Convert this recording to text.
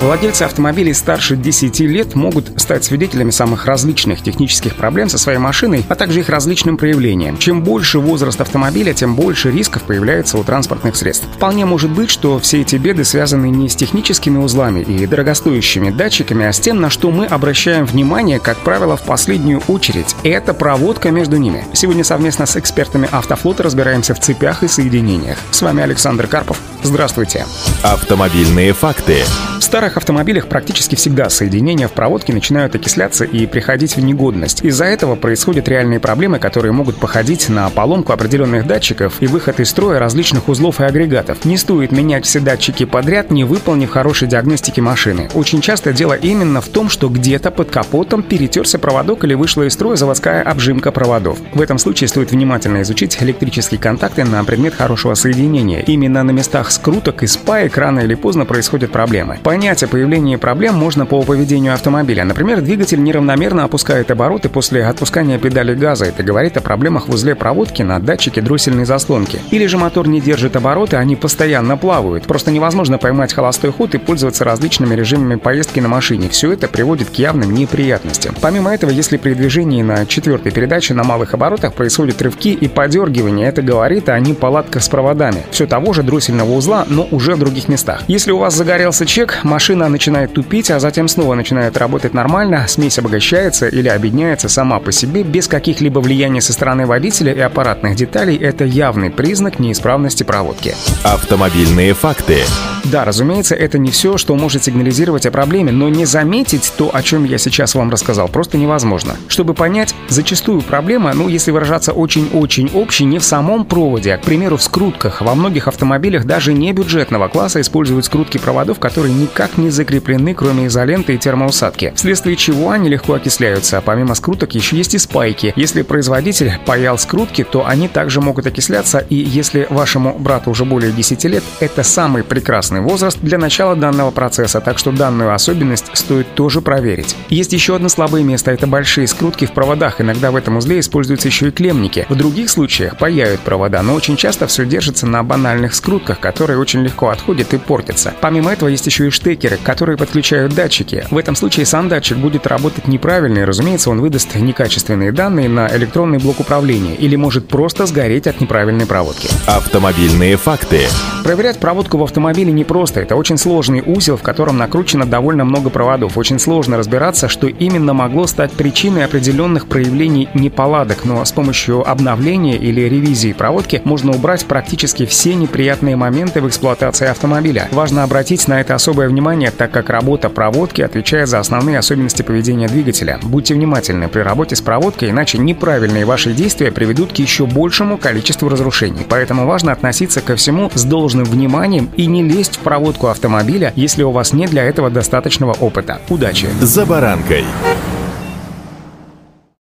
Владельцы автомобилей старше 10 лет могут стать свидетелями самых различных технических проблем со своей машиной, а также их различным проявлениям. Чем больше возраст автомобиля, тем больше рисков появляется у транспортных средств. Вполне может быть, что все эти беды связаны не с техническими узлами и дорогостоящими датчиками, а с тем, на что мы обращаем внимание, как правило, в последнюю очередь. Это проводка между ними. Сегодня совместно с экспертами Автофлота разбираемся в цепях и соединениях. С вами Александр Карпов. Здравствуйте. Автомобильные факты. В старых автомобилях практически всегда соединения в проводке начинают окисляться и приходить в негодность. Из-за этого происходят реальные проблемы, которые могут походить на поломку определенных датчиков и выход из строя различных узлов и агрегатов. Не стоит менять все датчики подряд, не выполнив хорошей диагностики машины. Очень часто дело именно в том, что где-то под капотом перетерся проводок или вышла из строя заводская обжимка проводов. В этом случае стоит внимательно изучить электрические контакты на предмет хорошего соединения. Именно на местах скруток и спаек рано или поздно происходят проблемы. Понять о появлении проблем можно по поведению автомобиля. Например, двигатель неравномерно опускает обороты после отпускания педали газа. Это говорит о проблемах в узле проводки на датчике дроссельной заслонки. Или же мотор не держит обороты, они постоянно плавают. Просто невозможно поймать холостой ход и пользоваться различными режимами поездки на машине. Все это приводит к явным неприятностям. Помимо этого, если при движении на четвертой передаче на малых оборотах происходят рывки и подергивания, это говорит о неполадках с проводами. Все того же дроссельного узла, но уже в других местах. Если у вас загорелся чек, машина начинает тупить, а затем снова начинает работать нормально, смесь обогащается или объединяется сама по себе без каких-либо влияний со стороны водителя и аппаратных деталей, это явный признак неисправности проводки. Автомобильные факты. Да, разумеется, это не все, что может сигнализировать о проблеме, но не заметить то, о чем я сейчас вам рассказал, просто невозможно. Чтобы понять, зачастую проблема, ну, если выражаться очень-очень общей, не в самом проводе, а, к примеру, в скрутках. Во многих автомобилях даже не бюджетного класса используют скрутки проводов, которые никак не закреплены, кроме изоленты и термоусадки, вследствие чего они легко окисляются. Помимо скруток еще есть и спайки. Если производитель паял скрутки, то они также могут окисляться, и если вашему брату уже более 10 лет, это самый прекрасный возраст для начала данного процесса, так что данную особенность стоит тоже проверить. Есть еще одно слабое место – это большие скрутки в проводах. Иногда в этом узле используются еще и клемники. В других случаях паяют провода, но очень часто все держится на банальных скрутках, которые очень легко отходят и портятся. Помимо этого есть еще и штекеры, которые подключают датчики. В этом случае сам датчик будет работать неправильно, и, разумеется, он выдаст некачественные данные на электронный блок управления или может просто сгореть от неправильной проводки. Автомобильные факты. Проверять проводку в автомобиле не непросто. Это очень сложный узел, в котором накручено довольно много проводов. Очень сложно разбираться, что именно могло стать причиной определенных проявлений неполадок, но с помощью обновления или ревизии проводки можно убрать практически все неприятные моменты в эксплуатации автомобиля. Важно обратить на это особое внимание, так как работа проводки отвечает за основные особенности поведения двигателя. Будьте внимательны при работе с проводкой, иначе неправильные ваши действия приведут к еще большему количеству разрушений. Поэтому важно относиться ко всему с должным вниманием и не лезть в проводку автомобиля, если у вас нет для этого достаточного опыта. Удачи! За баранкой.